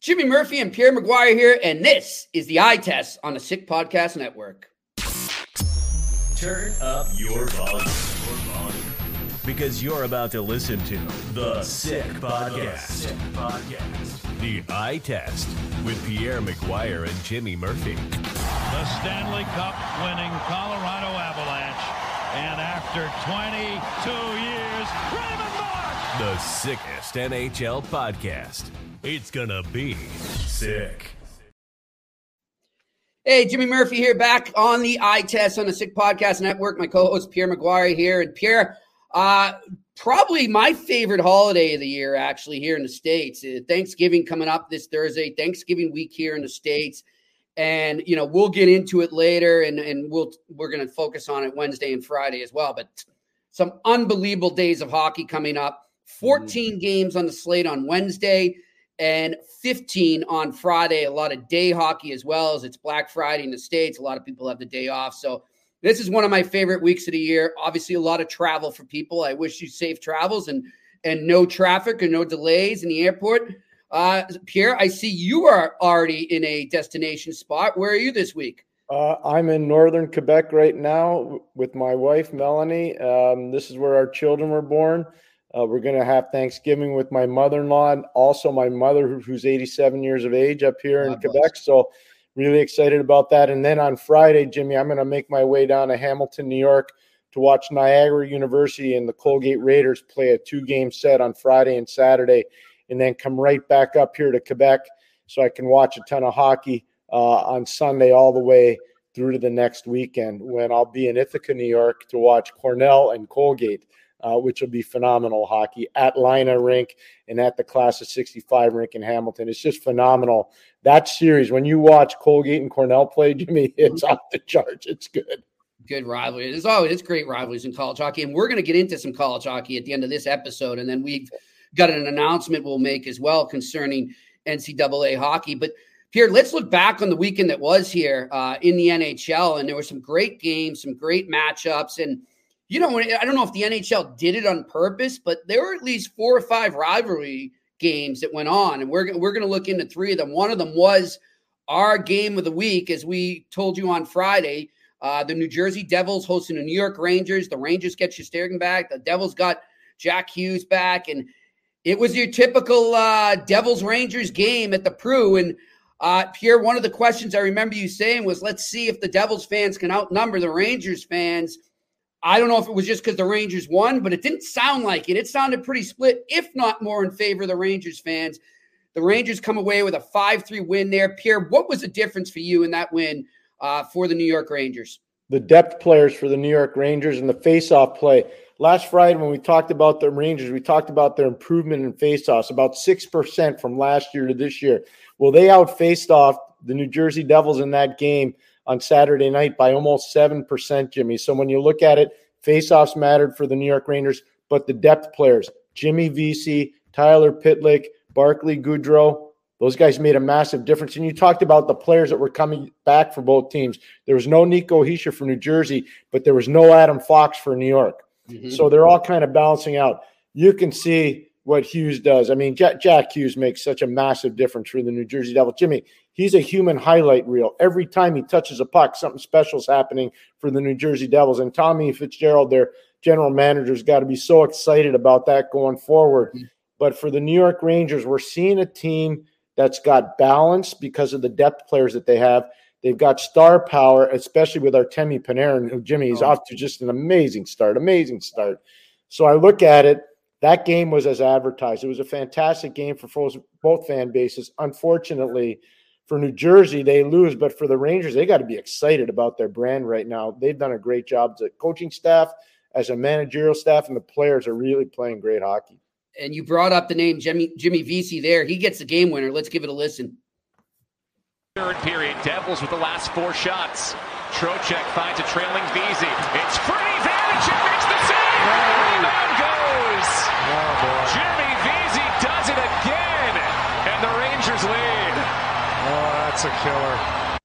Jimmy Murphy and Pierre McGuire here, and this is the Eye Test on the Sick Podcast Network. Turn up your volume. Because you're about to listen to The Sick Podcast. Sick Podcast. The Eye Test with Pierre McGuire and Jimmy Murphy. The Stanley Cup winning Colorado Avalanche. And after 22 years, Raymond Bourque! The sickest NHL podcast. It's gonna be sick. Hey, Jimmy Murphy here, back on the Eye Test on the Sick Podcast Network. My co-host Pierre McGuire here, and Pierre, uh, probably my favorite holiday of the year, actually, here in the states. Uh, Thanksgiving coming up this Thursday. Thanksgiving week here in the states, and you know we'll get into it later, and and we'll we're going to focus on it Wednesday and Friday as well. But some unbelievable days of hockey coming up. 14 mm-hmm. games on the slate on Wednesday and 15 on Friday. A lot of day hockey as well as it's Black Friday in the States. A lot of people have the day off. So this is one of my favorite weeks of the year. Obviously, a lot of travel for people. I wish you safe travels and and no traffic or no delays in the airport. Uh, Pierre, I see you are already in a destination spot. Where are you this week? Uh, I'm in northern Quebec right now with my wife, Melanie. Um, this is where our children were born. Uh, we're going to have Thanksgiving with my mother in law and also my mother, who's 87 years of age up here in Quebec. So, really excited about that. And then on Friday, Jimmy, I'm going to make my way down to Hamilton, New York to watch Niagara University and the Colgate Raiders play a two game set on Friday and Saturday, and then come right back up here to Quebec so I can watch a ton of hockey uh, on Sunday all the way through to the next weekend when I'll be in Ithaca, New York to watch Cornell and Colgate uh, which will be phenomenal hockey at Lynah Rink and at the Class of 65 rink in Hamilton. It's just phenomenal. That series, when you watch Colgate and Cornell play, Jimmy, it's off the charts. It's good. Good rivalry. There's always it's great rivalries in college hockey. And we're going to get into some college hockey at the end of this episode. And then we've got an announcement we'll make as well concerning NCAA hockey. But here, let's look back on the weekend that was here uh, in the NHL. And there were some great games, some great matchups. And you know, I don't know if the NHL did it on purpose, but there were at least four or five rivalry games that went on, and we're we're going to look into three of them. One of them was our game of the week, as we told you on Friday. Uh, the New Jersey Devils hosting the New York Rangers. The Rangers get Shesterkin back. The Devils got Jack Hughes back, and it was your typical uh, Devils Rangers game at the Pru. And uh, Pierre, one of the questions I remember you saying was, "Let's see if the Devils fans can outnumber the Rangers fans." I don't know if it was just because the Rangers won, but it didn't sound like it. It sounded pretty split, if not more in favor of the Rangers fans. The Rangers come away with a 5 3 win there. Pierre, what was the difference for you in that win uh, for the New York Rangers? The depth players for the New York Rangers and the face-off play. Last Friday, when we talked about the Rangers, we talked about their improvement in face-offs, about 6% from last year to this year. Well, they out faced off the New Jersey Devils in that game on Saturday night by almost 7%, Jimmy. So when you look at it, faceoffs mattered for the New York Rangers, but the depth players, Jimmy Vesey, Tyler Pitlick, Barclay Goodrow, those guys made a massive difference. And you talked about the players that were coming back for both teams. There was no Nico Hischier for New Jersey, but there was no Adam Fox for New York. Mm-hmm. So they're all kind of balancing out. You can see what Hughes does. I mean, Jack, Jack Hughes makes such a massive difference for the New Jersey Devils. Jimmy, he's a human highlight reel. Every time he touches a puck, something special is happening for the New Jersey Devils. And Tommy Fitzgerald, their general manager, has got to be so excited about that going forward. Mm-hmm. But for the New York Rangers, we're seeing a team that's got balance because of the depth players that they have. They've got star power, especially with Artemi Panarin, who Jimmy is oh. off to just an amazing start, amazing start. So I look at it that game was as advertised. It was a fantastic game for both fan bases. Unfortunately, for New Jersey, they lose, but for the Rangers, they got to be excited about their brand right now. They've done a great job. The coaching staff, as a managerial staff, and the players are really playing great hockey. and you brought up the name Jimmy Jimmy Vesey there. He gets the game winner. Let's give it a listen. Third period, Devils with the last four shots. Trocheck finds a trailing Vesey. It's free. That's a killer.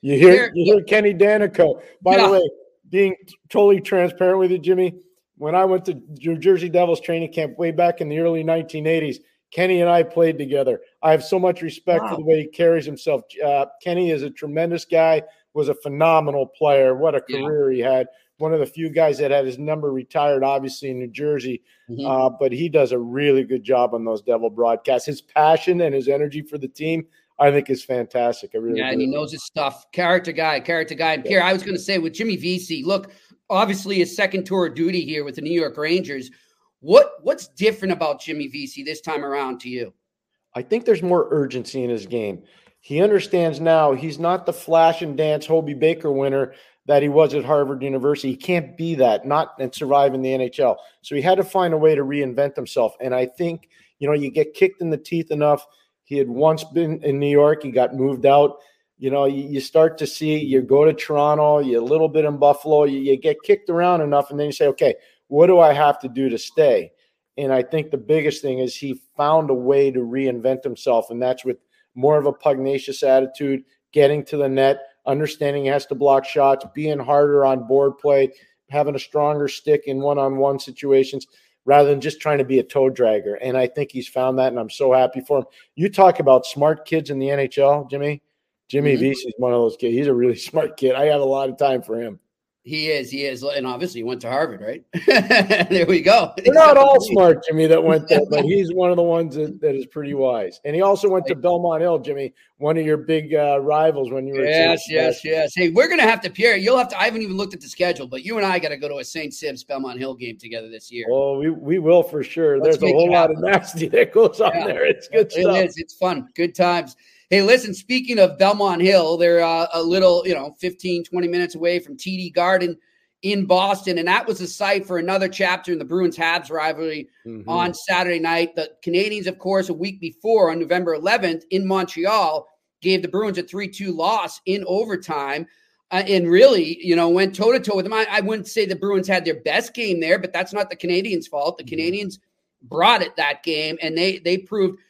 You hear, you hear Kenny Daneyko. By yeah. the way, being totally transparent with you, Jimmy, when I went to New Jersey Devils training camp way back in the early 1980s, Kenny and I played together. I have so much respect wow. for the way he carries himself. Uh, Kenny is a tremendous guy, was a phenomenal player. What a career yeah. he had. One of the few guys that had his number retired, obviously in New Jersey, mm-hmm. uh, but he does a really good job on those Devil broadcasts. His passion and his energy for the team, I think, is fantastic. I really yeah, and he knows his stuff. Character guy, character guy. And Pierre, I was going to say with Jimmy Vesey, look, obviously his second tour of duty here with the New York Rangers. What what's different about Jimmy Vesey this time around to you? I think there's more urgency in his game. He understands now he's not the flash and dance Hobey Baker winner that he was at Harvard University. He can't be that, not and survive in the NHL. So he had to find a way to reinvent himself. And I think, you know, you get kicked in the teeth enough. He had once been in New York, he got moved out you know, you, you, start to see you go to Toronto, you a little bit in Buffalo, you, you get kicked around enough, and then you say, okay, what do I have to do to stay? And I think the biggest thing is he found a way to reinvent himself, and that's with more of a pugnacious attitude, getting to the net, understanding he has to block shots, being harder on board play, having a stronger stick in one-on-one situations rather than just trying to be a toe dragger. And I think he's found that, and I'm so happy for him. You talk about smart kids in the NHL, Jimmy. Jimmy mm-hmm. Vesey is one of those kids. He's a really smart kid. I have a lot of time for him. He is. He is. And obviously, he went to Harvard, right? there we go. They're not all smart, Jimmy, that went there, but he's one of the ones that, that is pretty wise. And he also went to Belmont Hill, Jimmy, one of your big uh, rivals when you were. Yes, yes, yes. Hey, we're going to have to, Pierre, you'll have to, I haven't even looked at the schedule, but you and I got to go to a St. Sims Belmont Hill game together this year. Oh, we, we will for sure. Let's There's a whole lot of nasty that goes on yeah. there. It's good it stuff. It is. It's fun. Good times. Hey, listen, speaking of Belmont Hill, they're uh, a little, you know, 15, 20 minutes away from TD Garden in Boston. And that was the site for another chapter in the Bruins Habs rivalry mm-hmm. on Saturday night. The Canadiens, of course, a week before on November 11th in Montreal, gave the Bruins a 3 2 loss in overtime. Uh, and really, you know, went toe to toe with them. I, I, wouldn't say the Bruins had their best game there, but that's not the Canadiens' fault. The mm-hmm. Canadiens brought it that game, and they they proved –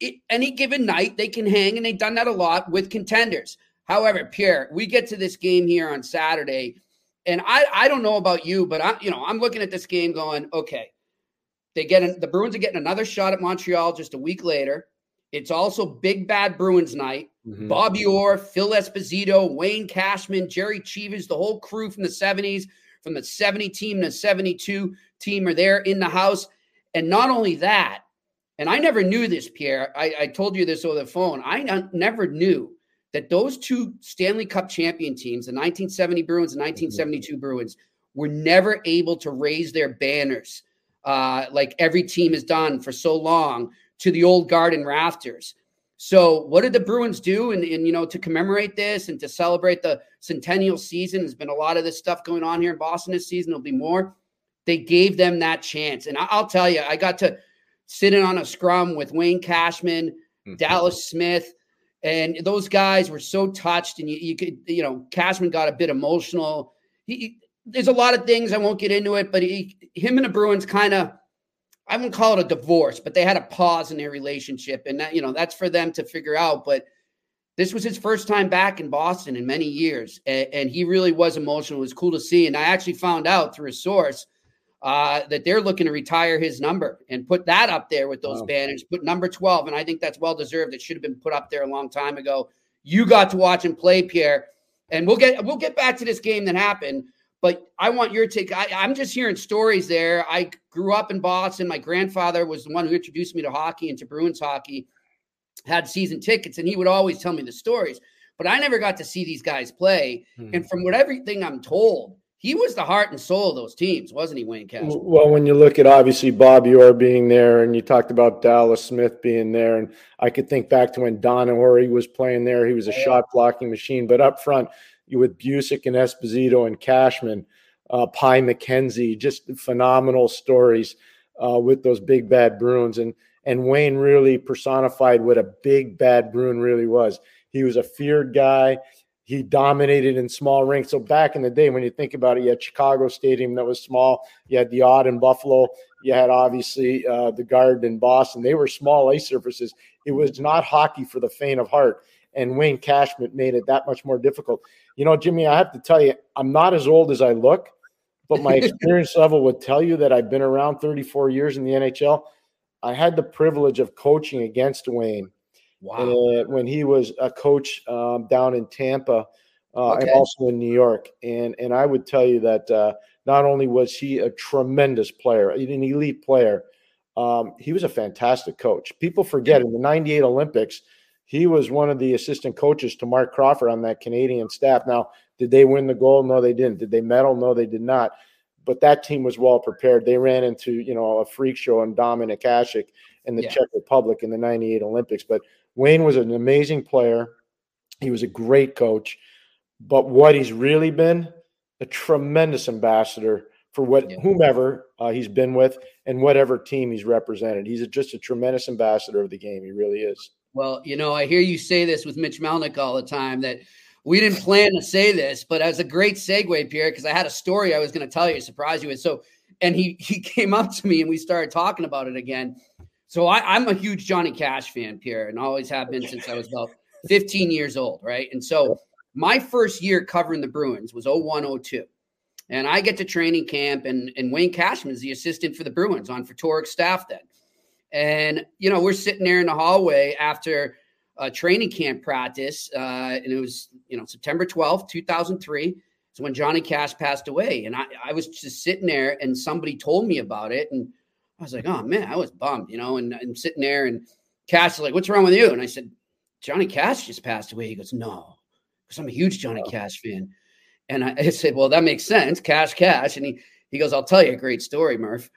it, any given night they can hang, and they've done that a lot with contenders. However, Pierre, we get to this game here on Saturday, and I I don't know about you, but I you know I'm looking at this game going, okay, they get an, the Bruins are getting another shot at Montreal just a week later. It's also Big Bad Bruins night. Mm-hmm. Bobby Orr, Phil Esposito, Wayne Cashman, Jerry Cheevers, the whole crew from the 70s, from the 70 team to 72 team are there in the house. And not only that, and I never knew this, Pierre. I, I told you this over the phone. I n- never knew that those two Stanley Cup champion teams, the 1970 Bruins and 1972 mm-hmm. Bruins, were never able to raise their banners uh, like every team has done for so long to the old garden rafters. So, what did the Bruins do? And, and, you know, to commemorate this and to celebrate the centennial season, there's been a lot of this stuff going on here in Boston this season. There'll be more. They gave them that chance. And I, I'll tell you, I got to sitting on a scrum with Wayne Cashman, mm-hmm. Dallas Smith, and those guys were so touched. And you, you could, you know, Cashman got a bit emotional. He, there's a lot of things I won't get into it, but he, him and the Bruins kind of, I wouldn't call it a divorce, but they had a pause in their relationship, and that you know that's for them to figure out. But this was his first time back in Boston in many years, and, and he really was emotional. It was cool to see, and I actually found out through a source uh, that they're looking to retire his number and put that up there with those wow. banners, put number 12. And I think that's well deserved. It should have been put up there a long time ago. You got to watch him play, Pierre. And we'll get we'll get back to this game that happened. But I want your take. I, I'm just hearing stories there. I grew up in Boston. My grandfather was the one who introduced me to hockey and to Bruins hockey, had season tickets, and he would always tell me the stories. But I never got to see these guys play. Hmm. And from what everything I'm told, he was the heart and soul of those teams, wasn't he, Wayne Cashman? Well, when you look at obviously Bobby Orr being there, and you talked about Dallas Smith being there, and I could think back to when Don Awrey was playing there. He was a yeah. shot blocking machine, but up front, you with Bucyk and Esposito and Cashman, uh, Pie McKenzie, just phenomenal stories. uh, with those big bad Bruins, and and Wayne really personified what a big bad Bruin really was. He was a feared guy. He dominated in small rinks. So back in the day, when you think about it, you had Chicago Stadium that was small. You had the Aud in Buffalo. You had obviously uh, the Garden in Boston. They were small ice surfaces. It was not hockey for the faint of heart. And Wayne Cashman made it that much more difficult. You know, Jimmy, I have to tell you, I'm not as old as I look, but my experience level would tell you that I've been around 34 years in the NHL. I had the privilege of coaching against Wayne Wow. Uh, when he was a coach um, down in Tampa uh, okay. and also in New York. And, and I would tell you that uh, not only was he a tremendous player, an elite player, um, he was a fantastic coach. People forget in the 98 Olympics, he was one of the assistant coaches to Marc Crawford on that Canadian staff. Now, did they win the gold? No, they didn't. Did they medal? No, they did not. But that team was well prepared. They ran into, you know, a freak show and Dominik Hasek in the yeah. Czech Republic in the 98 Olympics. But Wayne was an amazing player. He was a great coach. But what he's really been, a tremendous ambassador for what yeah. whomever uh, he's been with and whatever team he's represented. He's a, just a tremendous ambassador of the game. He really is. Well, you know, I hear you say this with Mitch Melnick all the time that we didn't plan to say this, but as a great segue, Pierre, because I had a story I was going to tell you, surprise you with. So, and he he came up to me and we started talking about it again. So I, am a huge Johnny Cash fan, Pierre, and always have been since I was about 15 years old, right? And so my first year covering the Bruins was 0102. And I get to training camp, and, and Wayne Cashman is the assistant for the Bruins on Ftorek's staff then. And, you know, we're sitting there in the hallway after a training camp practice, uh, and it was, you know, September 12th, 2003. So when Johnny Cash passed away. And I, I was just sitting there, and somebody told me about it. And I was like, oh man, I was bummed, you know, and I'm sitting there and Cash is like, what's wrong with you? And I said, Johnny Cash just passed away. He goes, no, because I'm a huge Johnny Cash fan. And I, I, said, well, that makes sense. Cash, cash. And he, he goes, I'll tell you a great story, Murph.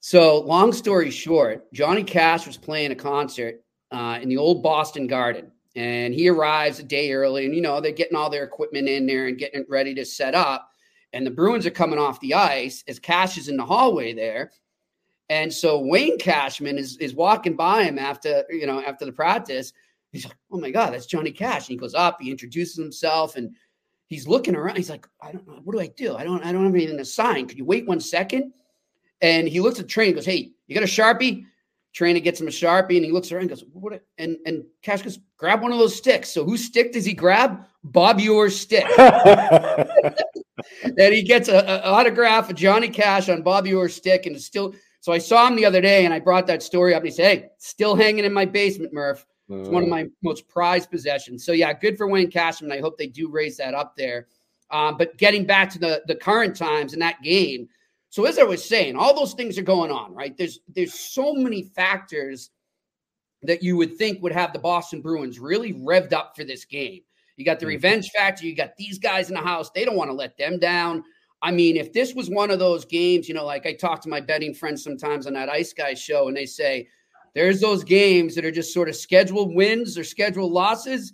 So long story short, Johnny Cash was playing a concert uh, in the old Boston Garden. And he arrives a day early, and you know they're getting all their equipment in there and getting it ready to set up. And the Bruins are coming off the ice as Cash is in the hallway there. And so Wayne Cashman is is walking by him after you know after the practice. He's like, "Oh my God, that's Johnny Cash!" And he goes up, he introduces himself, and he's looking around. He's like, "I don't know, what do I do? I don't, I don't have anything to sign. Could you wait one second? And he looks at the Train and goes, "Hey, you got a sharpie?" Trainer gets him a sharpie, and he looks around and goes, "What?" And and Cash goes, "Grab one of those sticks." So whose stick does he grab? Bob Orr's stick. and he gets an autograph of Johnny Cash on Bob Orr's stick, and it's still so I saw him the other day and I brought that story up and he said, Hey, still hanging in my basement, Murph. It's one of uh. my most prized possessions. So yeah, good for Wayne Cashman. I hope they do raise that up there. Um, but getting back to the the current times in that game. So as I was saying, all those things are going on, right? There's there's so many factors that you would think would have the Boston Bruins really revved up for this game. You got the mm-hmm. revenge factor. You got these guys in the house. They don't want to let them down. I mean, if this was one of those games, you know, like I talk to my betting friends sometimes on that Ice Guy show, and they say there's those games that are just sort of scheduled wins or scheduled losses.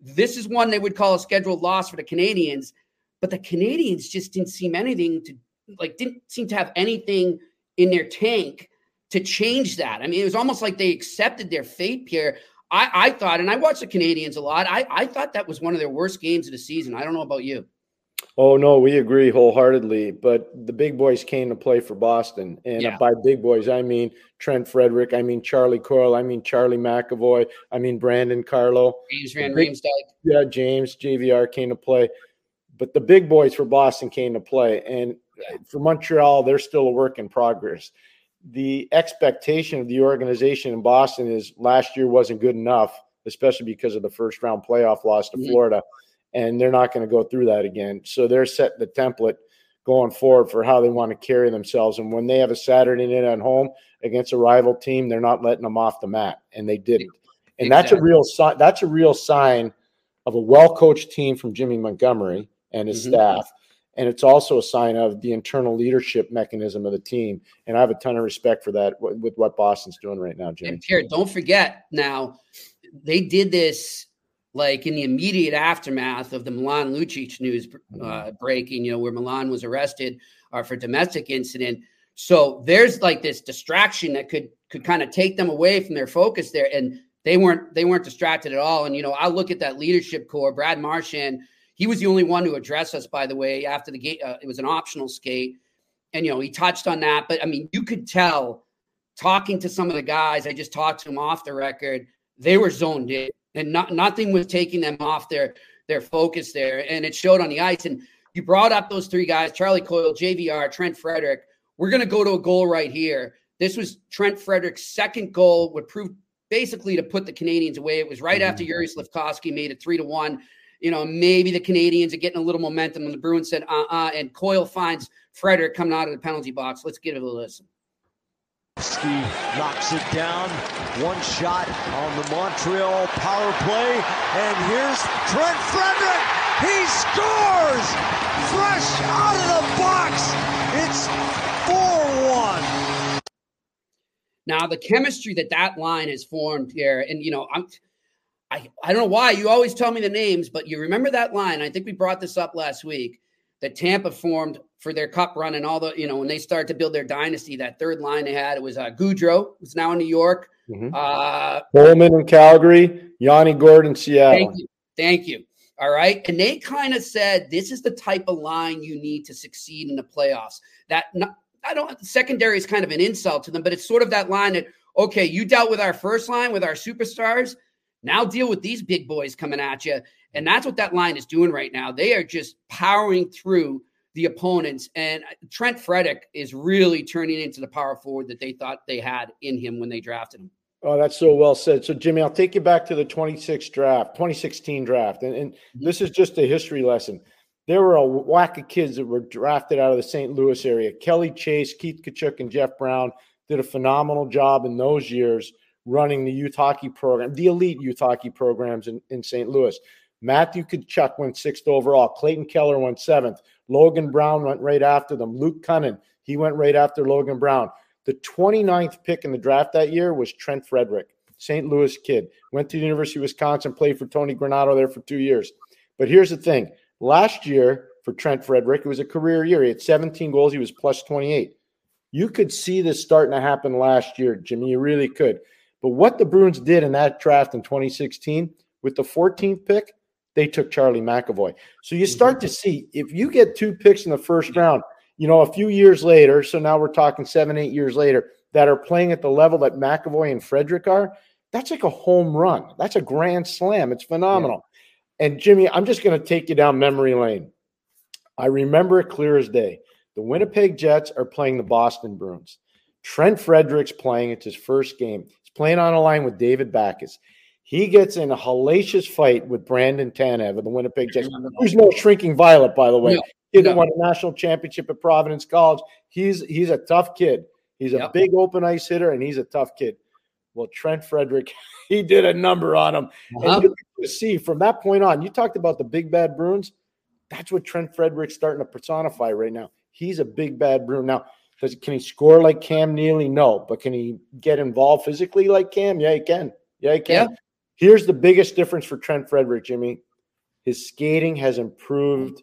This is one they would call a scheduled loss for the Canadiens, but the Canadiens just didn't seem anything to like, didn't seem to have anything in their tank to change that. I mean, it was almost like they accepted their fate, Pierre. I, I thought, and I watched the Canadiens a lot. I, I thought that was one of their worst games of the season. I don't know about you. Oh no, we agree wholeheartedly. But the big boys came to play for Boston, and yeah. by big boys I mean Trent Frederic, I mean Charlie Coyle, I mean Charlie McAvoy, I mean Brandon Carlo, James Van Riemsdyk. Yeah, James JVR came to play, but the big boys for Boston came to play, and for Montreal they're still a work in progress. The expectation of the organization in Boston is last year wasn't good enough, especially because of the first round playoff loss to mm-hmm. Florida and they're not going to go through that again. So they're setting the template going forward for how they want to carry themselves. And when they have a Saturday night at home against a rival team, they're not letting them off the mat, and they didn't. And exactly. that's a real sign. That's a real sign of a well-coached team from Jimmy Montgomery and his mm-hmm. staff. And it's also a sign of the internal leadership mechanism of the team. And I have a ton of respect for that with what Boston's doing right now, Jimmy. And Pierre, don't forget now, they did this like in the immediate aftermath of the Milan Lucic news uh, mm-hmm. breaking, you know, where Milan was arrested uh, for domestic incident, So there's like this distraction that could could kind of take them away from their focus there, and they weren't they weren't distracted at all. And you know, I look at that leadership core. Brad Marchand, he was the only one to address us, by the way, after the gate. Uh, it was an optional skate, and you know he touched on that. But I mean, you could tell talking to some of the guys. I just talked to them off the record. They were zoned in, and not, nothing was taking them off their their focus there, and it showed on the ice. And you brought up those three guys: Charlie Coyle, JVR, Trent Frederic. we're going to go to a goal right here. This was Trent Frederic's second goal, would prove basically to put the Canadiens away. It was right mm-hmm. after Yuri Slafkovsky made it three to one. You know, maybe the Canadiens are getting a little momentum. And the Bruins said, uh uh And Coyle finds Frederic coming out of the penalty box. Let's give it a listen. Ski knocks it down. One shot on the Montreal power play. And here's Trent Frederic. He scores fresh out of the box. It's 4 1. Now, the chemistry that that line has formed here, and you know, I'm. I, I don't know why you always tell me the names, but you remember that line. I think we brought this up last week that Tampa formed for their cup run and all the, you know, when they started to build their dynasty, that third line they had, it was uh, Goodrow, who's now in New York. Mm-hmm. Uh, Coleman in Calgary, Yanni Gordon, Seattle. Thank you. Thank you. All right. And they kind of said this is the type of line you need to succeed in the playoffs. That not, I don't secondary is kind of an insult to them, but it's sort of that line that okay, you dealt with our first line with our superstars. Now deal with these big boys coming at you. And that's what that line is doing right now. They are just powering through the opponents. And Trent Frederic is really turning into the power forward that they thought they had in him when they drafted him. Oh, that's so well said. So, Jimmy, I'll take you back to the 26 draft, 2016 draft. And, and mm-hmm. this is just a history lesson there were a whack of kids that were drafted out of the St. Louis area. Kelly Chase, Keith Tkachuk, and Jeff Brown did a phenomenal job in those years running the youth hockey program, the elite youth hockey programs in, in St. Louis. Matthew Tkachuk went sixth overall. Clayton Keller went seventh. Logan Brown went right after them. Luke Kunin, he went right after Logan Brown. The 29th pick in the draft that year was Trent Frederic, St. Louis kid. Went to the University of Wisconsin, played for Tony Granato there for two years. But here's the thing Last year for Trent Frederic, it was a career year. He had 17 goals. He was plus 28. You could see this starting to happen last year, Jimmy. You really could. But what the Bruins did in that draft in 2016 with the 14th pick, they took Charlie McAvoy. So you mm-hmm. start to see if you get two picks in the first round, you know, a few years later, so now we're talking seven, eight years later, that are playing at the level that McAvoy and Frederic are, that's like a home run. That's a grand slam. It's phenomenal. And Jimmy, I'm just going to take you down memory lane. I remember it clear as day. The Winnipeg Jets are playing the Boston Bruins. Trent Frederic's playing. It's his first game. He's playing on a line with David Backes. He gets in a hellacious fight with Brandon Tanev of the Winnipeg Jets, who's no shrinking violet, by the way. No, kid no. won a national championship at Providence College. He's he's a tough kid. He's a yep. big open ice hitter, and he's a tough kid. Well, Trent Frederic, he did a number on him. Uh-huh. And you see from that point on, you talked about the big bad Bruins. That's what Trent Frederic's starting to personify right now. He's a big bad Bruin. Now, does, can he score like Cam Neely? No. But can he get involved physically like Cam? Yeah, he can. Yeah, he can. Yeah. Here's the biggest difference for Trent Frederic, Jimmy. His skating has improved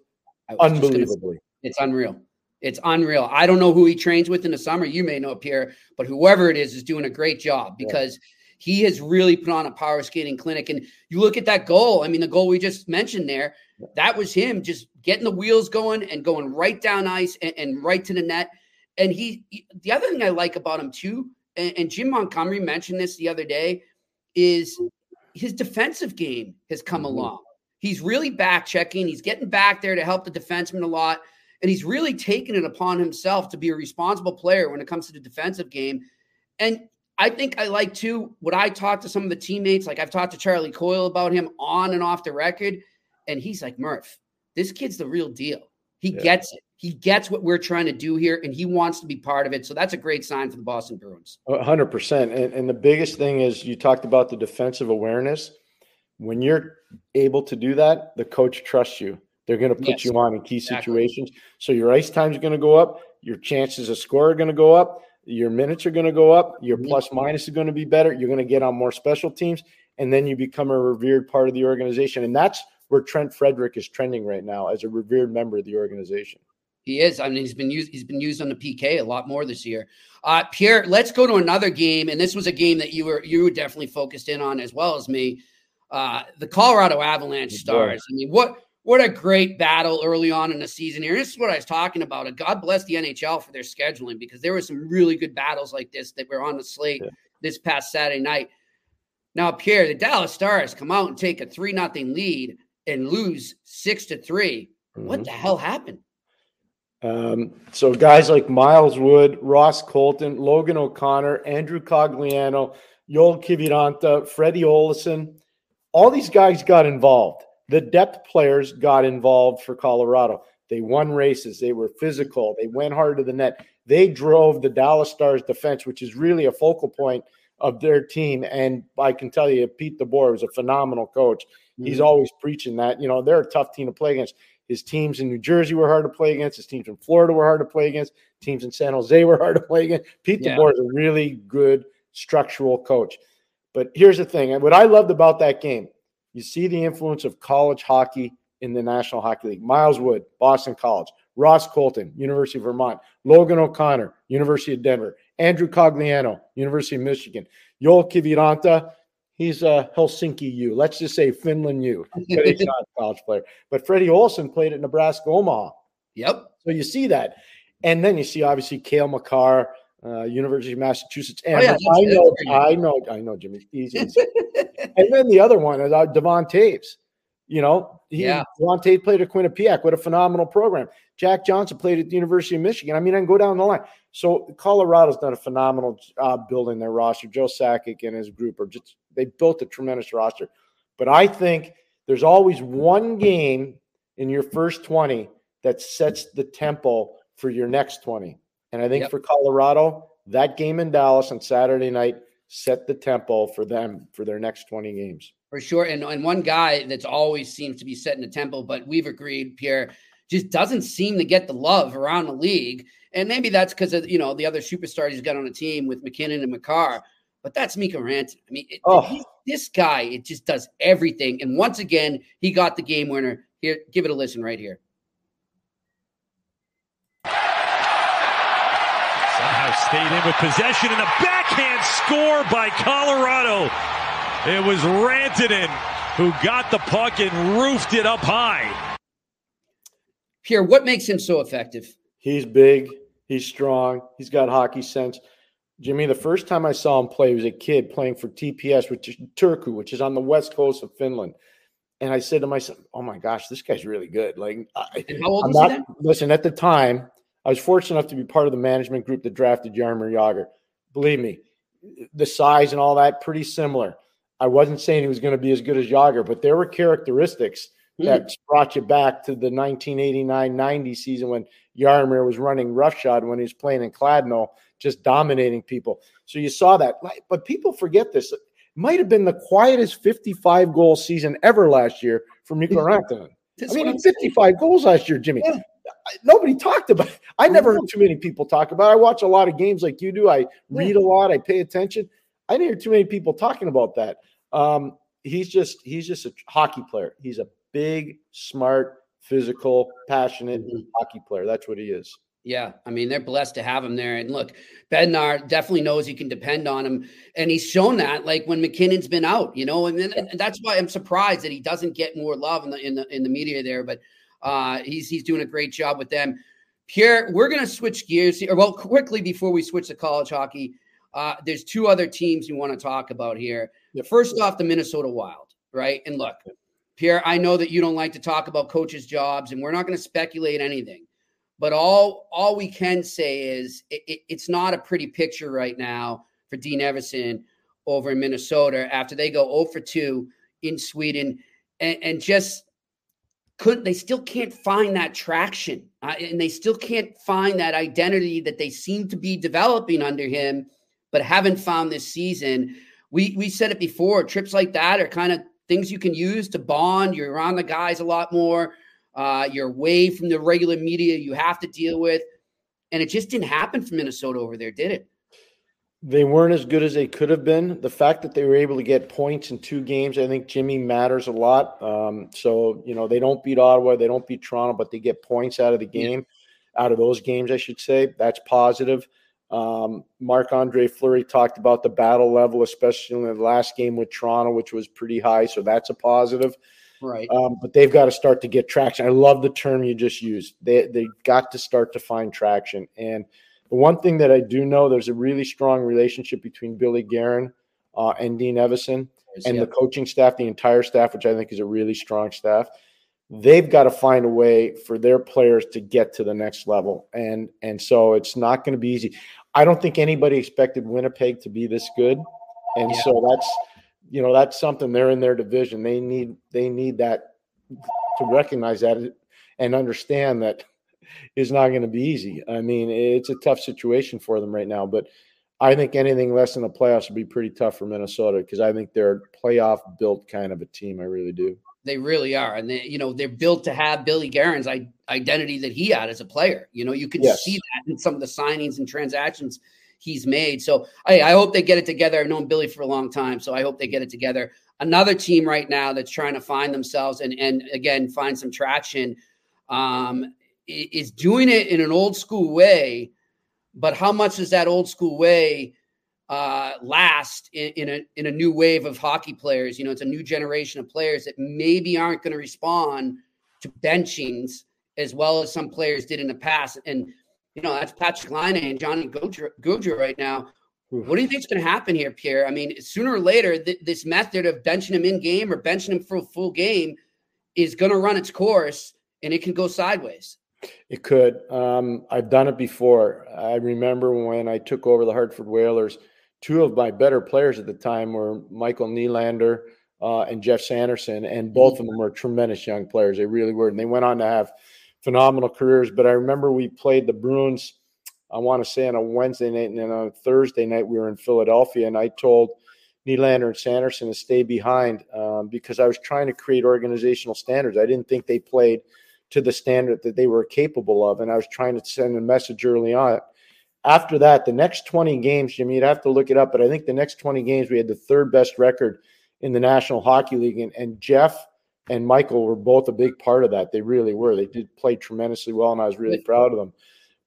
unbelievably. It's unreal. It's unreal. I don't know who he trains with in the summer. You may know Pierre, but whoever it is is doing a great job because yeah. he has really put on a power skating clinic. And you look at that goal. I mean, the goal we just mentioned there, that was him just getting the wheels going and going right down ice and, and right to the net. And he, he, the other thing I like about him too, and, and Jim Montgomery mentioned this the other day, is his defensive game has come mm-hmm. along. He's really back checking. He's getting back there to help the defenseman a lot. And he's really taken it upon himself to be a responsible player when it comes to the defensive game. And I think I like too what I talked to some of the teammates. Like I've talked to Charlie Coyle about him on and off the record. And he's like, Murph, this kid's the real deal. He yeah. gets it. He gets what we're trying to do here, and he wants to be part of it. So that's a great sign for the Boston Bruins. 100%. And, and the biggest thing is you talked about the defensive awareness. When you're able to do that, the coach trusts you. They're going to put yes, you on in key exactly. situations. So your ice time is going to go up. Your chances of score are going to go up. Your minutes are going to go up. Your mm-hmm. plus minus is going to be better. You're going to get on more special teams. And then you become a revered part of the organization. And that's where Trent Frederic is trending right now as a revered member of the organization. He is. I mean, he's been used. He's been used on the PK a lot more this year. Uh, Pierre, let's go to another game, and this was a game that you were you were definitely focused in on as well as me. Uh, the Colorado Avalanche Stars. I mean, what what a great battle early on in the season here. This is what I was talking about. God bless the NHL for their scheduling because there were some really good battles like this that were on the slate yeah. this past Saturday night. Now, Pierre, the Dallas Stars come out and take a three nothing lead and lose six to 3 mm-hmm. What the hell happened? Um, so guys like Miles Wood, Ross Colton, Logan O'Connor, Andrew Cogliano, Joel Kiviranta, Freddie Olson, all these guys got involved. The depth players got involved for Colorado. They won races. They were physical. They went hard to the net. They drove the Dallas Stars defense, which is really a focal point of their team. And I can tell you, Pete DeBoer was a phenomenal coach. Mm-hmm. He's always preaching that. You know, they're a tough team to play against. His teams in New Jersey were hard to play against. His teams in Florida were hard to play against. Teams in San Jose were hard to play against. Pete yeah. DeBoer is a really good structural coach. But here's the thing: what I loved about that game, you see the influence of college hockey in the National Hockey League. Miles Wood, Boston College. Ross Colton, University of Vermont. Logan O'Connor, University of Denver. Andrew Cogliano, University of Michigan. Joel Kiviranta, He's a Helsinki U. Let's just say Finland U, but he's not a college player. But Freddie Olson played at Nebraska Omaha. Yep. So you see that. And then you see obviously Cale Makar, uh, University of Massachusetts. And oh, yeah, I know, I know, I know, Jimmy. Easy. and then the other one is uh, Devon Toews. You know, he, yeah. Devon Toews played at Quinnipiac. What a phenomenal program. Jack Johnson played at the University of Michigan. I mean, I can go down the line. So Colorado's done a phenomenal job building their roster. Joe Sakic and his group are just they built a tremendous roster. But I think there's always one game in your first 20 that sets the tempo for your next 20. And I think yep. for Colorado, that game in Dallas on Saturday night set the tempo for them for their next 20 games. For sure. And, and one guy that's always seems to be setting the tempo, but we've agreed, Pierre, just doesn't seem to get the love around the league. And maybe that's because of you know the other superstars he's got on the team with MacKinnon and Makar. But that's Mikko Rantanen. I mean, it, oh. this guy, it just does everything. And once again, he got the game winner. Here, give it a listen right here. Somehow stayed in with possession and a backhand score by Colorado. It was Rantanen who got the puck and roofed it up high. Pierre, what makes him so effective? He's big. He's strong. He's got hockey sense. Jimmy, the first time I saw him play, he was a kid playing for TPS, which is Turku, which is on the west coast of Finland. And I said to myself, "Oh my gosh, this guy's really good." Like, I, how old I'm was not, he then? Listen, at the time, I was fortunate enough to be part of the management group that drafted Jaromir Jagr. Believe me, the size and all that pretty similar. I wasn't saying he was going to be as good as Jagr, but there were characteristics. That brought you back to the 1989-90 season when Jaromir was running roughshod when he was playing in Kladno, just dominating people. So you saw that. But people forget this. It might have been the quietest 55 goal season ever last year for Mikko Rantanen. I mean, 55 goals last year, Jimmy. Yeah. Nobody talked about it. I never heard too many people talk about it. I watch a lot of games like you do. I read a lot. I pay attention. I didn't hear too many people talking about that. Um, he's just he's just a hockey player. He's a big, smart, physical, passionate mm-hmm. hockey player. That's what he is. Yeah, I mean they're blessed to have him there, and look, Bednar definitely knows you can depend on him, and he's shown that. Like when MacKinnon's been out, you know, and, and that's why I'm surprised that he doesn't get more love in the in the in the media there. But uh, he's he's doing a great job with them. Pierre, we're going to switch gears here. Well, quickly before we switch to college hockey, uh, there's two other teams we want to talk about here. First off, the Minnesota Wild, right? And look, Pierre, I know that you don't like to talk about coaches' jobs, and we're not going to speculate anything. But all all we can say is it, it, it's not a pretty picture right now for Dean Evason over in Minnesota after they go 0 for 2 in Sweden. And, and just couldn't they still can't find that traction. Uh, and they still can't find that identity that they seem to be developing under him but haven't found this season. We we said it before trips like that are kind of things you can use to bond. You're around the guys a lot more. Uh, you're away from the regular media you have to deal with. And it just didn't happen for Minnesota over there, did it? They weren't as good as they could have been. The fact that they were able to get points in two games, I think Jimmy matters a lot. Um, so, you know, they don't beat Ottawa, they don't beat Toronto, but they get points out of the game. out of those games, I should say. That's positive. Um, Marc Andre Fleury talked about the battle level, especially in the last game with Toronto, which was pretty high. So that's a positive. Right. Um, but they've got to start to get traction. I love the term you just used. They they got to start to find traction. And the one thing that I do know, there's a really strong relationship between Billy Guerin uh, and Dean Evason and the coaching staff, the entire staff, which I think is a really strong staff. They've got to find a way for their players to get to the next level, and and so it's not going to be easy. I don't think anybody expected Winnipeg to be this good, and yeah. so that's you know that's something they're in their division. They need they need that to recognize that and understand that is not going to be easy. I mean, it's a tough situation for them right now, but I think anything less than the playoffs would be pretty tough for Minnesota because I think they're playoff built kind of a team. I really do. They really are, and they, you know, they're built to have Billy Guerin's identity that he had as a player. You know, you can yes. see that in some of the signings and transactions he's made. So I, I hope they get it together. I've known Billy for a long time, so I hope they get it together. Another team right now that's trying to find themselves and and again find some traction um, is doing it in an old school way. But how much does that old school way uh, last in, in, a in a new wave of hockey players? You know, it's a new generation of players that maybe aren't going to respond to benchings as well as some players did in the past. And you know, that's Patrick Laine and Johnny Gaudreau right now. What do you think is going to happen here, Pierre? I mean, sooner or later, th- this method of benching him in game or benching him for a full game is going to run its course, and it can go sideways. It could. Um, I've done it before. I remember when I took over the Hartford Whalers. Two of my better players at the time were Michael Nylander uh, and Geoff Sanderson, and both of them were tremendous young players. They really were, and they went on to have phenomenal careers. But I remember we played the Bruins, I want to say on a Wednesday night, and then on a Thursday night we were in Philadelphia, and I told Nylander and Sanderson to stay behind um, because I was trying to create organizational standards. I didn't think they played to the standard that they were capable of, and I was trying to send a message early on. After that, the next 20 games, Jimmy, you'd have to look it up, but I think the next 20 games we had the third best record in the National Hockey League, and, and Geoff and Michael were both a big part of that. They really were. They did play tremendously well, and I was really proud of them.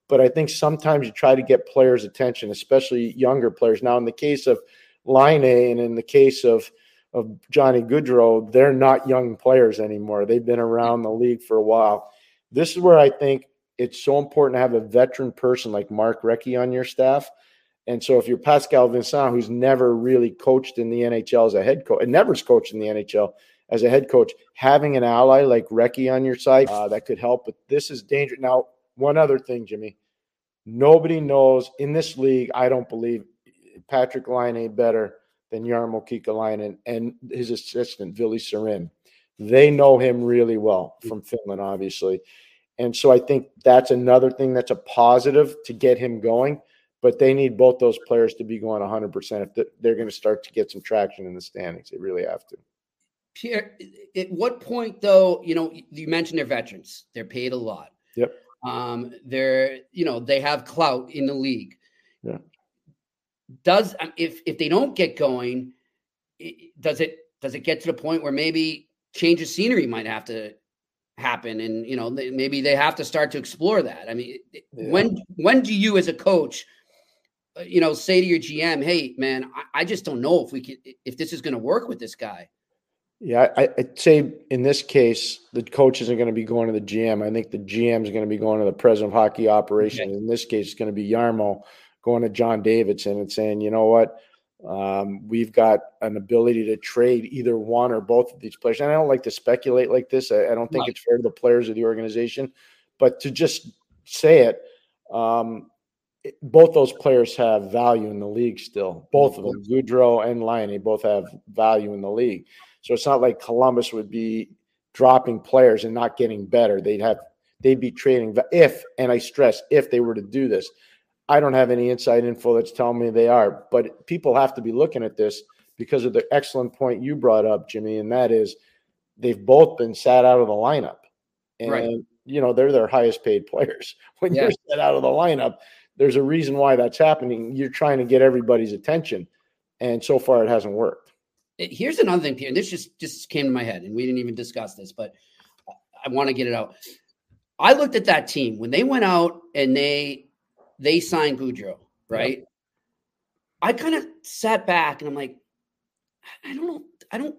But I think sometimes you try to get players' attention, especially younger players. Now, in the case of Laine and in the case of of Johnny Gaudreau, they're not young players anymore. They've been around the league for a while. This is where I think it's so important to have a veteran person like Mark Recchi on your staff. And so if you're Pascal Vincent, who's never really coached in the NHL as a head coach, and never's coached in the NHL, as a head coach, having an ally like Recchi on your side uh, that could help. But this is dangerous. Now, one other thing, Jimmy, nobody knows in this league. I don't believe Patrick Laine better than Jarmo Kekalainen and his assistant Willie Serin. They know him really well from Finland, obviously. And so I think that's another thing that's a positive to get him going. But they need both those players to be going 100% if they're going to start to get some traction in the standings. They really have to. Pierre, at what point though, you know, you mentioned they're veterans. They're paid a lot. Yep. Um, they're, you know, they have clout in the league. Yeah. Does if if they don't get going, does it does it get to the point where maybe change of scenery might have to happen and you know maybe they have to start to explore that i mean yeah. when when do you as a coach uh, you know say to your gm hey man I, I just don't know if we can if this is going to work with this guy yeah, I, would say in this case, the coach isn't going to be going to the GM. I think the GM is going to be going to the president of hockey operations. Okay. In this case, it's going to be Jarmo going to John Davidson and saying, you know what, um, we've got an ability to trade either one or both of these players. And I don't like to speculate like this. I, I don't think right. it's fair to the players of the organization, but to just say it, um, both those players have value in the league still. Both of them, Gaudreau and Laine, both have value in the league. So it's not like Columbus would be dropping players and not getting better. They'd have they'd be trading if, and I stress if they were to do this. I don't have any inside info that's telling me they are, but people have to be looking at this because of the excellent point you brought up, Jimmy, and that is they've both been sat out of the lineup. And right. you know, they're their highest paid players. When yeah. you're set out of the lineup, there's a reason why that's happening. You're trying to get everybody's attention. And so far it hasn't worked eh, here's another thing, Pierre, and this just just came to my head, and we didn't even discuss this, but I want to get it out. I looked at that team when they went out and they they signed Gaudreau, right? Yep. I kind of sat back and I'm like, I don't know, I don't,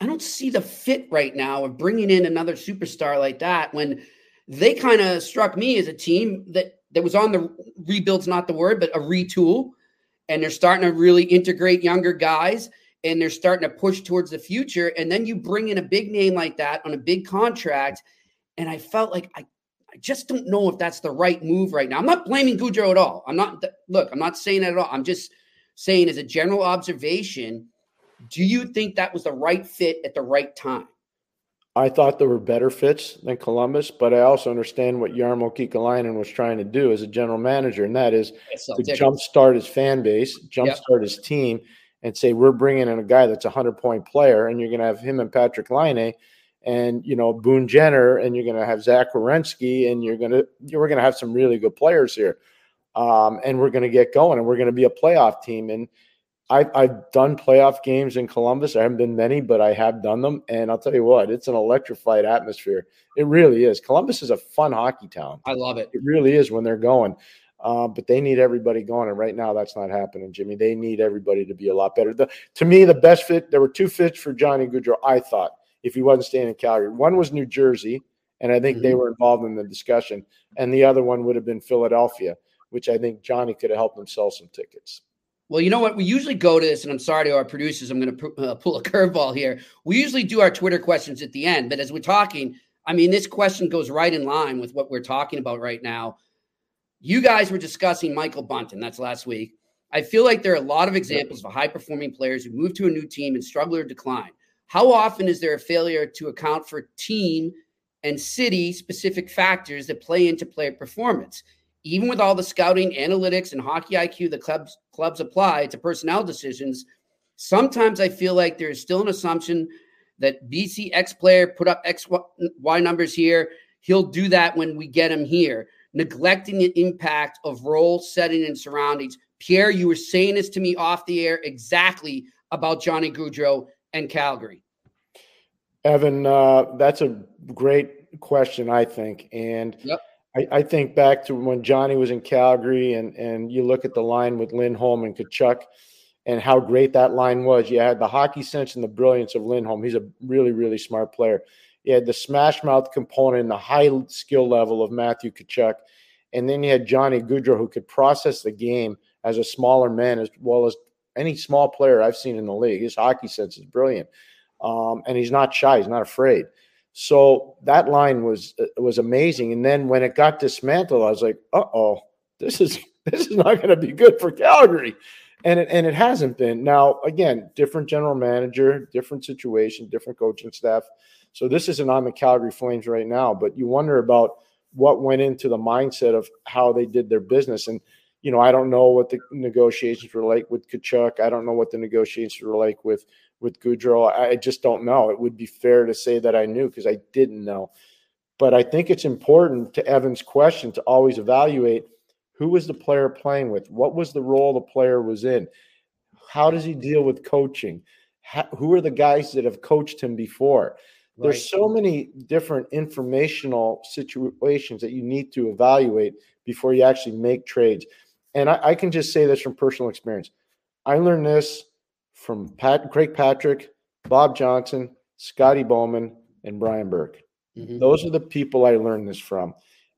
I don't see the fit right now of bringing in another superstar like that when they kind of struck me as a team that that was on the rebuild's not the word, but a retool, and they're starting to really integrate younger guys and they're starting to push towards the future. And then you bring in a big name like that on a big contract, and I felt like I I just don't know if that's the right move right now. I'm not blaming Gaudreau at all. I'm not look, I'm not saying that at all. I'm just saying as a general observation, do you think that was the right fit at the right time? I thought there were better fits than Columbus, but I also understand what Jarmo Kekalainen was trying to do as a general manager, and that is to jumpstart his fan base, jumpstart yep. his team, and say we're bringing in a guy that's a hundred point player, and you're going to have him and Patrick Laine – and you know Boone Jenner, and you're going to have Zach Werenski, and you're going to you're going to have some really good players here, um, and we're going to get going, and we're going to be a playoff team. And I've I've done playoff games in Columbus. I haven't been many, but I have done them, and I'll tell you what, it's an electrified atmosphere. It really is. Columbus is a fun hockey town. I love it. It really is when they're going. Uh, but they need everybody going, and right now that's not happening, Jimmy. They need everybody to be a lot better. The, to me, the best fit. There were two fits for Johnny Gaudreau. I thought if he wasn't staying in Calgary. One was New Jersey, and I think mm-hmm. they were involved in the discussion. And the other one would have been Philadelphia, which I think Johnny could have helped them sell some tickets. Well, you know what? We usually go to this, and I'm sorry to our producers, I'm going to uh, pull a curveball here. We usually do our Twitter questions at the end, but as we're talking, I mean, this question goes right in line with what we're talking about right now. You guys were discussing Michael Bunting. That's last week. I feel like there are a lot of examples of high performing players who move to a new team and struggle or decline. How often is there a failure to account for team and city specific factors that play into player performance? Even with all the scouting, analytics, and hockey IQ the clubs clubs apply to personnel decisions, sometimes I feel like there is still an assumption that BC X player put up X Y numbers here. He'll do that when we get him here, neglecting the impact of role setting and surroundings. Pierre, you were saying this to me off the air exactly about Johnny Gaudreau and Calgary? Evan, uh, that's a great question, I think. And yep. I, I, think back to when Johnny was in Calgary and, and you look at the line with Lindholm and Tkachuk and how great that line was. You had the hockey sense and the brilliance of Lindholm. He's a really, really smart player. You had the smash mouth component and the high skill level of Matthew Tkachuk. And then you had Johnny Gaudreau, who could process the game as a smaller man as well as any small player I've seen in the league. His hockey sense is brilliant, um, and he's not shy. He's not afraid. So that line was uh, was amazing. And then when it got dismantled, I was like, "Uh oh, this is this is not going to be good for Calgary," and it and it hasn't been. Now again, different general manager, different situation, different coaching staff. So this isn't on the Calgary Flames right now, but you wonder about what went into the mindset of how they did their business and you know, I don't know what the negotiations were like with Tkachuk. I don't know what the negotiations were like with with Gaudreau. I just don't know. It would be fair to say that I knew because I didn't know. But I think it's important to Evan's question to always evaluate who was the player playing with, what was the role the player was in, how does he deal with coaching, how, who are the guys that have coached him before. Right. There's so many different informational situations that you need to evaluate before you actually make trades and I, I, can just say this from personal experience. I learned this from Pat, Craig Patrick, Bob Johnson, Scotty Bowman, and Brian Burke. Mm-hmm. Those are the people I learned this from.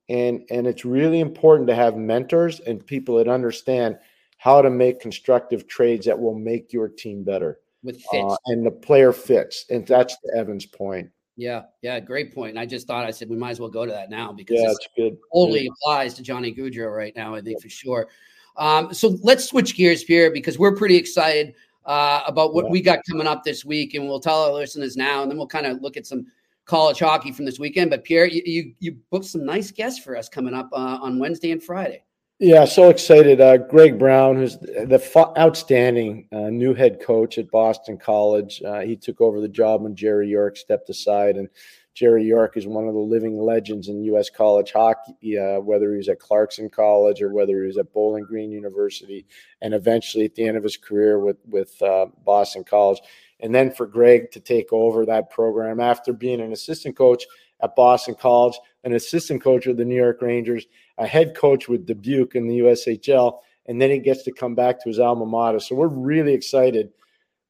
And, and it's really important to have mentors and people that understand how to make constructive trades that will make your team better. With fits. Uh, and the player fits. And that's the Evan's point. Yeah, yeah, great point. And I just thought I said we might as well go to that now because yeah, it's good. Only yeah. applies to Johnny Gaudreau right now, I think yeah. for sure. Um, so let's switch gears here because we're pretty excited uh, about what yeah. we got coming up this week, and we'll tell our listeners now, and then we'll kind of look at some college hockey from this weekend. But Pierre, you you, you booked some nice guests for us coming up uh, on Wednesday and Friday. Yeah, so excited. Uh, Greg Brown, who's the outstanding uh, new head coach at Boston College, uh, he took over the job when Jerry York stepped aside, and Jerry York is one of the living legends in U.S. college hockey. Uh, whether he was at Clarkson College or whether he was at Bowling Green University, and eventually at the end of his career with with uh, Boston College, and then for Greg to take over that program after being an assistant coach at Boston College an assistant coach with the New York Rangers, a head coach with Dubuque in the USHL, and then he gets to come back to his alma mater. So we're really excited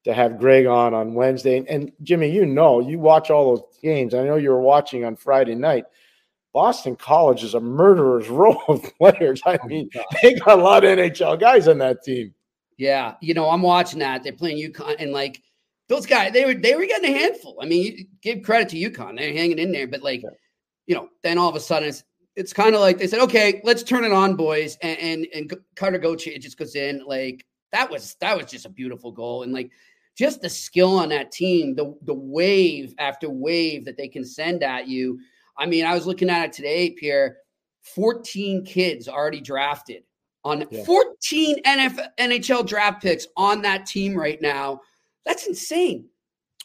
to have Greg on on Wednesday. And, and Jimmy, you know, you watch all those games. I know you were watching on Friday night. Boston College is a murderer's row of players. I oh, mean, they got a lot of NHL guys on that team. Yeah, you know, I'm watching that. They're playing UConn, and like those guys, they were they were getting a handful. I mean, give credit to UConn; they're hanging in there. But like, you know, then all of a sudden, it's, it's kind of like they said, "Okay, let's turn it on, boys," and and, and Cutter it just goes in. Like that was that was just a beautiful goal, and like just the skill on that team, the the wave after wave that they can send at you. I mean, I was looking at it today, Pierre. 14 kids already drafted on yeah. 14 NFL, NHL draft picks on that team right now. That's insane.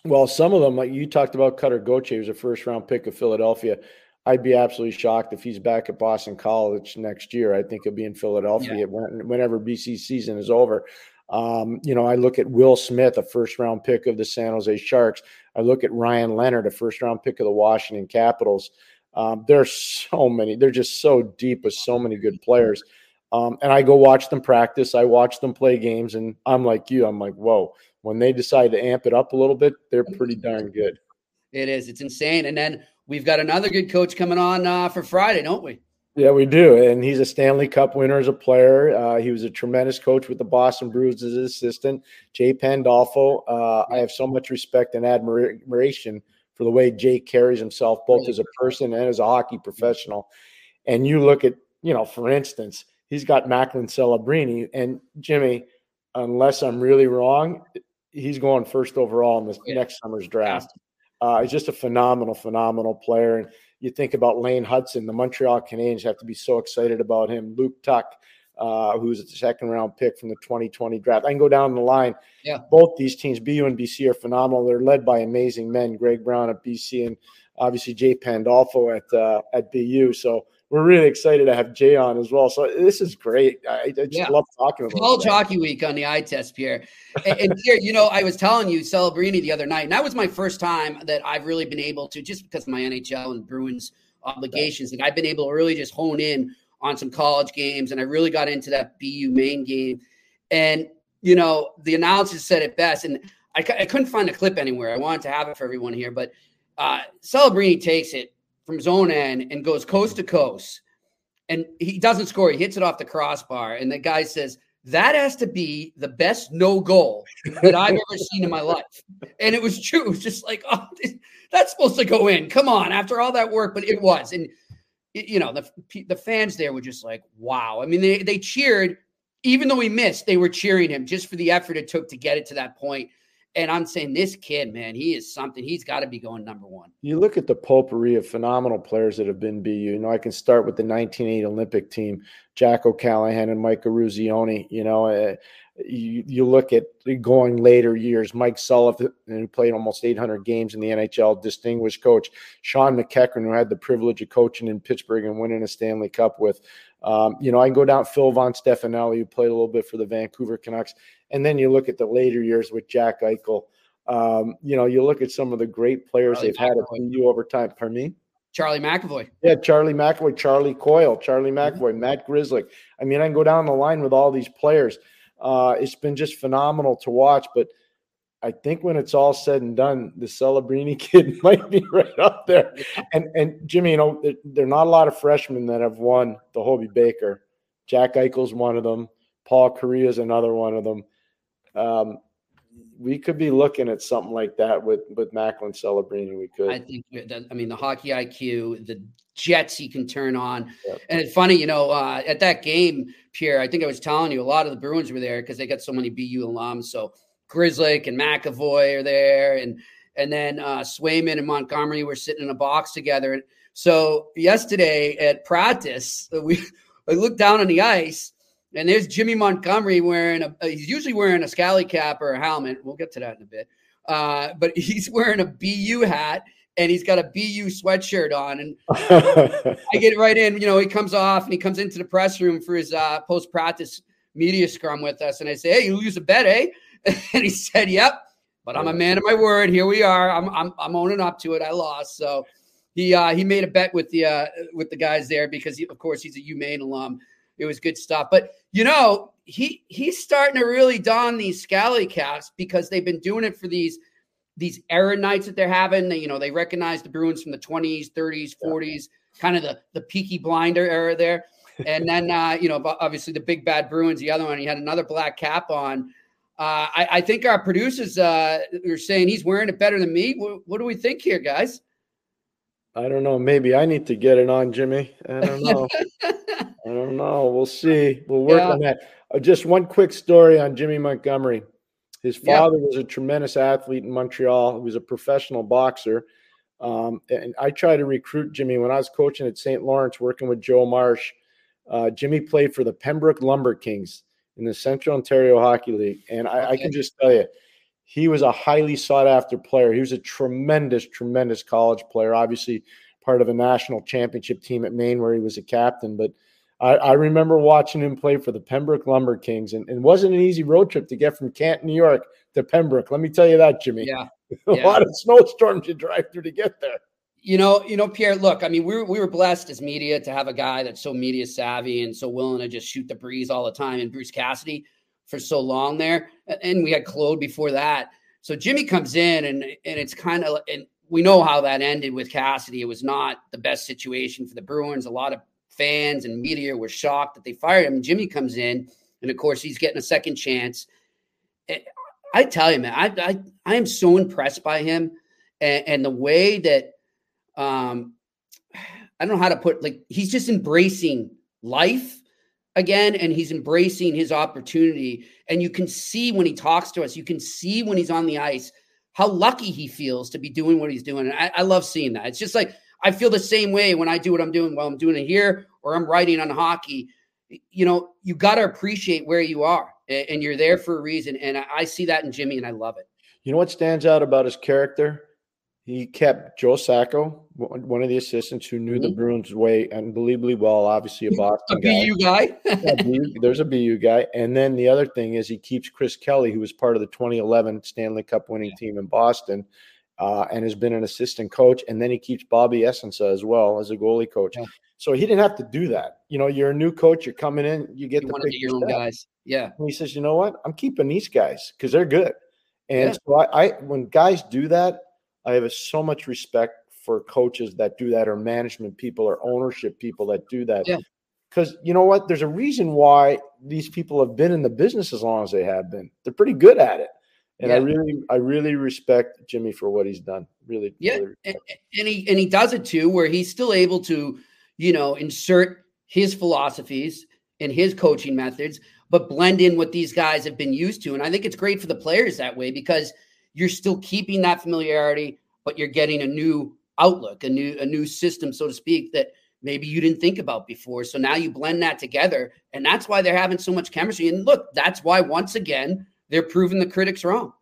Well, some of them, like you talked about Cutter Gauthier, was a first round pick of Philadelphia. I'd be absolutely shocked if he's back at Boston College next year. I think he'll be in Philadelphia yeah. whenever BC season is over. Um, you know, I look at Will Smith, a first round pick of the San Jose Sharks. I look at Ryan Leonard, a first round pick of the Washington Capitals. Um, there's so many. They're just so deep with so many good players. Um, and I go watch them practice. I watch them play games, and I'm like you. I'm like, whoa. When they decide to amp it up a little bit, they're pretty darn good. It is. It's insane. And then we've got another good coach coming on uh, for Friday, don't we? Yeah, we do. And he's a Stanley Cup winner as a player. Uh, he was a tremendous coach with the Boston Bruins as an assistant. Jay Pandolfo. Uh, I have so much respect and admiration for the way Jay carries himself, both as a person and as a hockey professional. And you look at, you know, for instance, he's got Macklin Celebrini. And Jimmy, unless I'm really wrong, he's going first overall in this yeah. next summer's draft. Uh, he's just a phenomenal, phenomenal player. And you think about Lane Hutson, the Montreal Canadiens have to be so excited about him. Luke Tuch, uh, who's a second round pick from the 2020 draft. I can go down the line. Yeah. Both these teams, BU and BC, are phenomenal. They're led by amazing men, Greg Brown at BC and obviously Jay Pandolfo at uh, at BU. So we're really excited to have Jay on as well. So this is great. I, I just yeah. love talking about College Hockey Week on the eye test, Pierre. and, and Pierre, you know, I was telling you Celebrini the other night, and that was my first time that I've really been able to, just because of my NHL and Bruins obligations, like I've been able to really just hone in on some college games, and I really got into that BU Maine game. And you know, the announcers said it best, and I, I couldn't find the clip anywhere. I wanted to have it for everyone here, but uh, Celebrini takes it from zone end and goes coast to coast. And he doesn't score. He hits it off the crossbar. And the guy says, that has to be the best no goal that I've ever seen in my life. And it was true. It was just like, oh, that's supposed to go in. Come on, after all that work. But it was. And, you know, the, the fans there were just like, wow. I mean, they, they cheered, even though he missed, they were cheering him just for the effort it took to get it to that point. And I'm saying this kid, man, he is something. He's got to be going number one. You look at the potpourri of phenomenal players that have been BU. You know, I can start with the 1980 Olympic team, Jack O'Callahan and Mike Eruzione. You know, uh, you, you look at going later years, Mike Sullivan, who played almost 800 games in the NHL, distinguished coach. Shawn McEachern, who had the privilege of coaching in Pittsburgh and winning a Stanley Cup with. Um, you know, I can go down Phil Von Stefenelli, who played a little bit for the Vancouver Canucks. And then you look at the later years with Jack Eichel. Um, you know, you look at some of the great players Charlie they've had at BU over time. Pardon me? Charlie McAvoy. Yeah, Charlie McAvoy, Charlie Coyle, Charlie mm-hmm. McAvoy, mm-hmm. Matt Grzelcyk. I mean, I can go down the line with all these players. Uh, it's been just phenomenal to watch. But I think when it's all said and done, the Celebrini kid might be right up there. And and Jimmy, you know, there, there are not a lot of freshmen that have won the Hobey Baker. Jack Eichel's one of them. Paul Kariya is another one of them um, we could be looking at something like that with with Macklin Celebrini. We could. I think. That, I mean, the hockey IQ, the jets he can turn on, yep. and it's funny, you know, uh, at that game, Pierre. I think I was telling you a lot of the Bruins were there because they got so many BU alums. So Grzelcyk and McAvoy are there, and and then uh, Swayman and Montgomery were sitting in a box together. So yesterday at practice, we I looked down on the ice and there's Jimmy Montgomery wearing a, he's usually wearing a scally cap or a helmet. We'll get to that in a bit. Uh, but he's wearing a BU hat and he's got a BU sweatshirt on. And I get right in, you know, he comes off and he comes into the press room for his uh, post practice media scrum with us. And I say, Hey, you lose a bet, eh? and he said, Yep. But I'm a man of my word. Here we are. I'm, I'm, I'm owning up to it. I lost. So, he uh, he made a bet with the uh, with the guys there because he, of course he's a UMaine alum. It was good stuff. But you know, he he's starting to really don these scally caps because they've been doing it for these these era nights that they're having. They, you know, they recognize the Bruins from the 20s, 30s, 40s, kind of the the Peaky Blinder era there. And then uh, you know, obviously the big bad Bruins, the other one, he had another black cap on. Uh, I, I, think our producers uh, are saying he's wearing it better than me. What, what do we think here, guys? I don't know. Maybe I need to get it on, Jimmy. I don't know. I don't know. We'll see. We'll work yeah. on that. Uh, just one quick story on Jimmy Montgomery. His father yeah. was a tremendous athlete in Montreal. He was a professional boxer. Um, and I tried to recruit Jimmy when I was coaching at St. Lawrence, working with Joe Marsh. Uh, Jimmy played for the Pembroke Lumber Kings in the Central Ontario Hockey League. And I, okay. I can just tell you, he was a highly sought after player. He was a tremendous, tremendous college player. Obviously, part of a national championship team at Maine where he was a captain. But I, I remember watching him play for the Pembroke Lumber Kings, and it wasn't an easy road trip to get from Canton, New York to Pembroke. Let me tell you that, Jimmy. Yeah. a yeah. lot of snowstorms you drive through to get there. You know, you know, Pierre. Look, I mean, we were, we were blessed as media to have a guy that's so media savvy and so willing to just shoot the breeze all the time. And Bruce Cassidy for so long there, and we had Claude before that. So Jimmy comes in, and and it's kind of and we know how that ended with Cassidy. It was not the best situation for the Bruins. A lot of fans and media were shocked that they fired him. Jimmy comes in, and of course he's getting a second chance. I tell you, man, I I, I am so impressed by him and, and the way that um I don't know how to put like he's just embracing life again and he's embracing his opportunity. And you can see when he talks to us you can see when he's on the ice how lucky he feels to be doing what he's doing. And I, I, love seeing that. It's just like i feel the same way when i do what i'm doing. While i'm doing it here or i'm writing on hockey. You know you got to appreciate where you are and you're there for a reason. And i see that in jimmy and i love it. You know what stands out about his character he kept Joe Sacco, one of the assistants who knew mm-hmm. the Bruins way unbelievably well. Obviously, a Boston a BU guy. guy. yeah, BU, there's a BU guy, and then the other thing is he keeps Chris Kelly, who was part of the 2011 Stanley Cup winning yeah. team in Boston, uh, and has been an assistant coach. And then he keeps Bobby Essensa as well as a goalie coach. Yeah. So he didn't have to do that. You know, you're a new coach, you're coming in, you get you the pick your own guys. Yeah. And he says, you know what? I'm keeping these guys because they're good. And yeah. so I, I, when guys do that I have so much respect for coaches that do that, or management people, or ownership people that do that. Yeah. Because you know what? There's a reason why these people have been in the business as long as they have been. They're pretty good at it. And yeah. I really, I really respect Jimmy for what he's done. Really, yeah, really and, and he and he does it too, where he's still able to, you know, insert his philosophies and his coaching methods, but blend in what these guys have been used to. And I think it's great for the players that way because you're still keeping that familiarity, but you're getting a new outlook, a new a new system, so to speak, that maybe you didn't think about before. So now you blend that together, and that's why they're having so much chemistry. And look, that's why once again they're proving the critics wrong.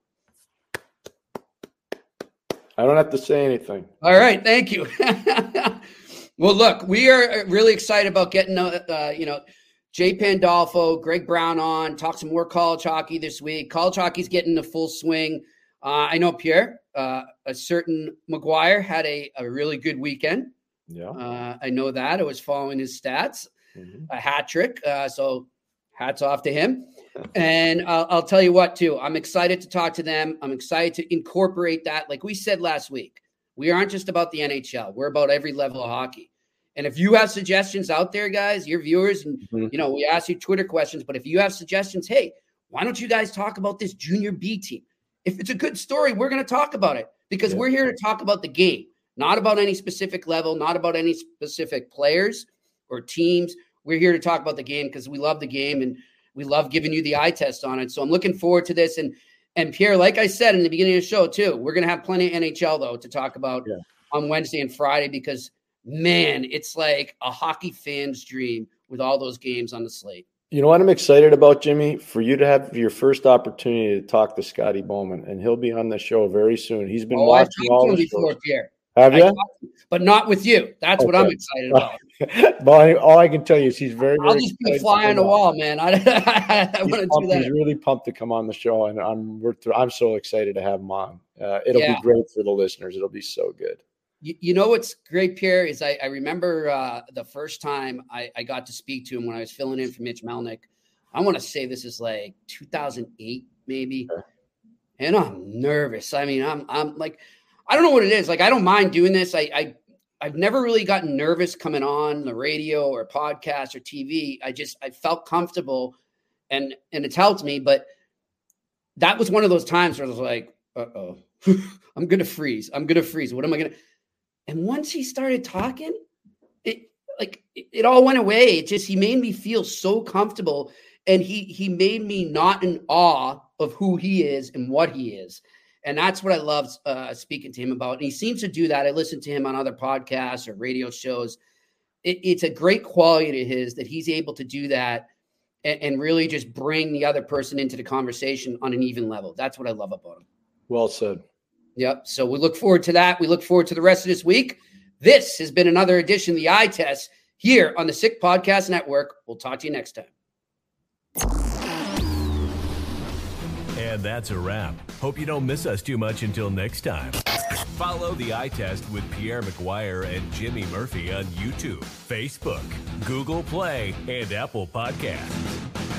I don't have to say anything. All right, thank you. well, look, we are really excited about getting, uh, uh, you know, Jay Pandolfo, Greg Brown on, talk some more college hockey this week. College hockey's getting the full swing. Uh, I know Pierre, uh, a certain McGuire had a, a really good weekend. Yeah. Uh, I know that. I was following his stats, mm-hmm. a hat trick. Uh, so hats off to him. and I'll, I'll, tell you what, too, I'm excited to talk to them. I'm excited to incorporate that. Like we said last week, we aren't just about the NHL, we're about every level of hockey. And if you have suggestions out there, guys, your viewers, and mm-hmm. you know, we ask you Twitter questions, but if you have suggestions, hey, why don't you guys talk about this junior B team? If it's a good story, we're going to talk about it because yeah. we're here to talk about the game, not about any specific level, not about any specific players or teams. We're here to talk about the game because we love the game and we love giving you the eye test on it. So I'm looking forward to this. And and Pierre, like I said in the beginning of the show, too, we're going to have plenty of NHL though to talk about yeah. on Wednesday and Friday because man, it's like a hockey fan's dream with all those games on the slate. You know what I'm excited about, Jimmy? For you to have your first opportunity to talk to Scotty Bowman, and he'll be on the show very soon. He's been oh, watching all the before, Pierre. Have you? But not with you. That's okay. what I'm excited about. well, all I can tell you is he's very. I'll just be a fly on the wall, man. I, I want to do that. He's really pumped to come on the show, and I'm we're I'm so excited to have him on. Uh, it'll yeah. be great for the listeners. It'll be so good. You, you know what's great, Pierre, is I, I remember uh, the first time I, I got to speak to him when I was filling in for Mitch Melnick. I want to say this is like 2008, maybe. And I'm nervous. I mean, I'm I'm like, I don't know what it is. Like, I don't mind doing this. I, I I've never really gotten nervous coming on the radio or podcast or TV. I just I felt comfortable, and and it's helped me. But that was one of those times where I was like, uh oh, I'm gonna freeze. I'm gonna freeze. What am I gonna? And once he started talking, it like it, all went away. It just he made me feel so comfortable, and he he made me not in awe of who he is and what he is. And that's what I love uh, speaking to him about. And he seems to do that. I listen to him on other podcasts or radio shows. It, it's a great quality to his that he's able to do that and, and, really just bring the other person into the conversation on an even level. That's what I love about him. Well said. Yep. So we look forward to that. We look forward to the rest of this week. This has been another edition of the Eye Test here on the Sick Podcast Network. We'll talk to you next time. And that's a wrap. Hope you don't miss us too much until next time. Follow the eye test with Pierre McGuire and Jimmy Murphy on YouTube, Facebook, Google Play, and Apple Podcasts.